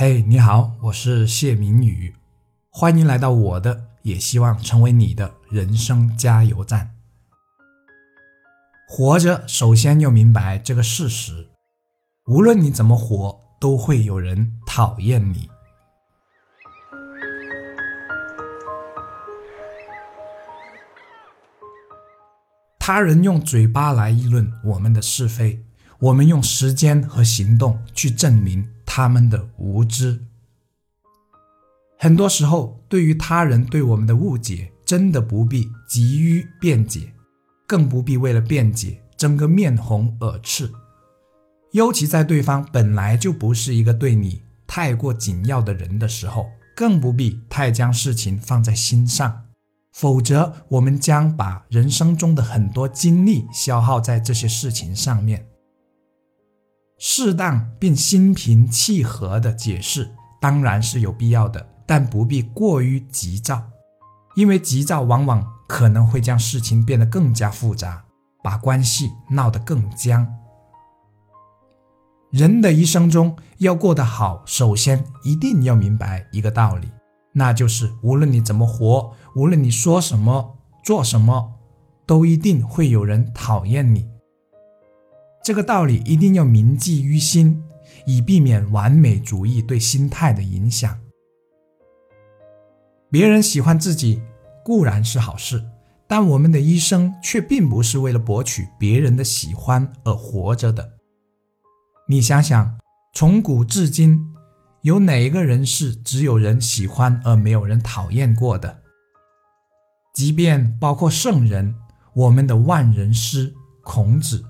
嘿，你好，我是谢明宇，欢迎来到我的，也希望成为你的人生加油站。活着，首先要明白这个事实：无论你怎么活，都会有人讨厌你。他人用嘴巴来议论我们的是非，我们用时间和行动去证明他们的无知。很多时候，对于他人对我们的误解，真的不必急于辩解，更不必为了辩解争个面红耳赤。尤其在对方本来就不是一个对你太过紧要的人的时候，更不必太将事情放在心上。否则，我们将把人生中的很多精力消耗在这些事情上面。适当并心平气和的解释当然是有必要的，但不必过于急躁，因为急躁往往可能会将事情变得更加复杂，把关系闹得更僵。人的一生中要过得好，首先一定要明白一个道理。那就是无论你怎么活，无论你说什么、做什么，都一定会有人讨厌你。这个道理一定要铭记于心，以避免完美主义对心态的影响。别人喜欢自己固然是好事，但我们的一生却并不是为了博取别人的喜欢而活着的。你想想，从古至今。有哪一个人是只有人喜欢而没有人讨厌过的？即便包括圣人，我们的万人师孔子，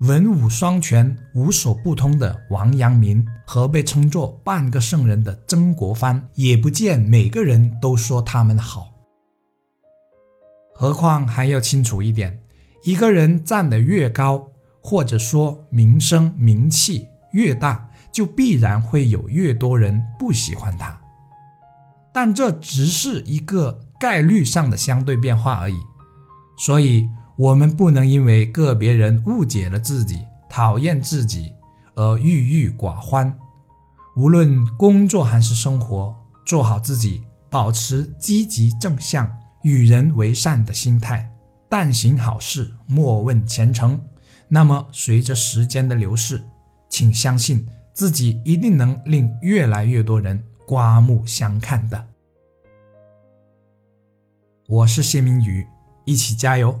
文武双全、无所不通的王阳明和被称作半个圣人的曾国藩，也不见每个人都说他们好。何况还要清楚一点：一个人站得越高，或者说名声名气越大。就必然会有越多人不喜欢他，但这只是一个概率上的相对变化而已。所以，我们不能因为个别人误解了自己、讨厌自己而郁郁寡欢。无论工作还是生活，做好自己，保持积极正向、与人为善的心态，但行好事，莫问前程。那么，随着时间的流逝，请相信。自己一定能令越来越多人刮目相看的。我是谢明宇，一起加油。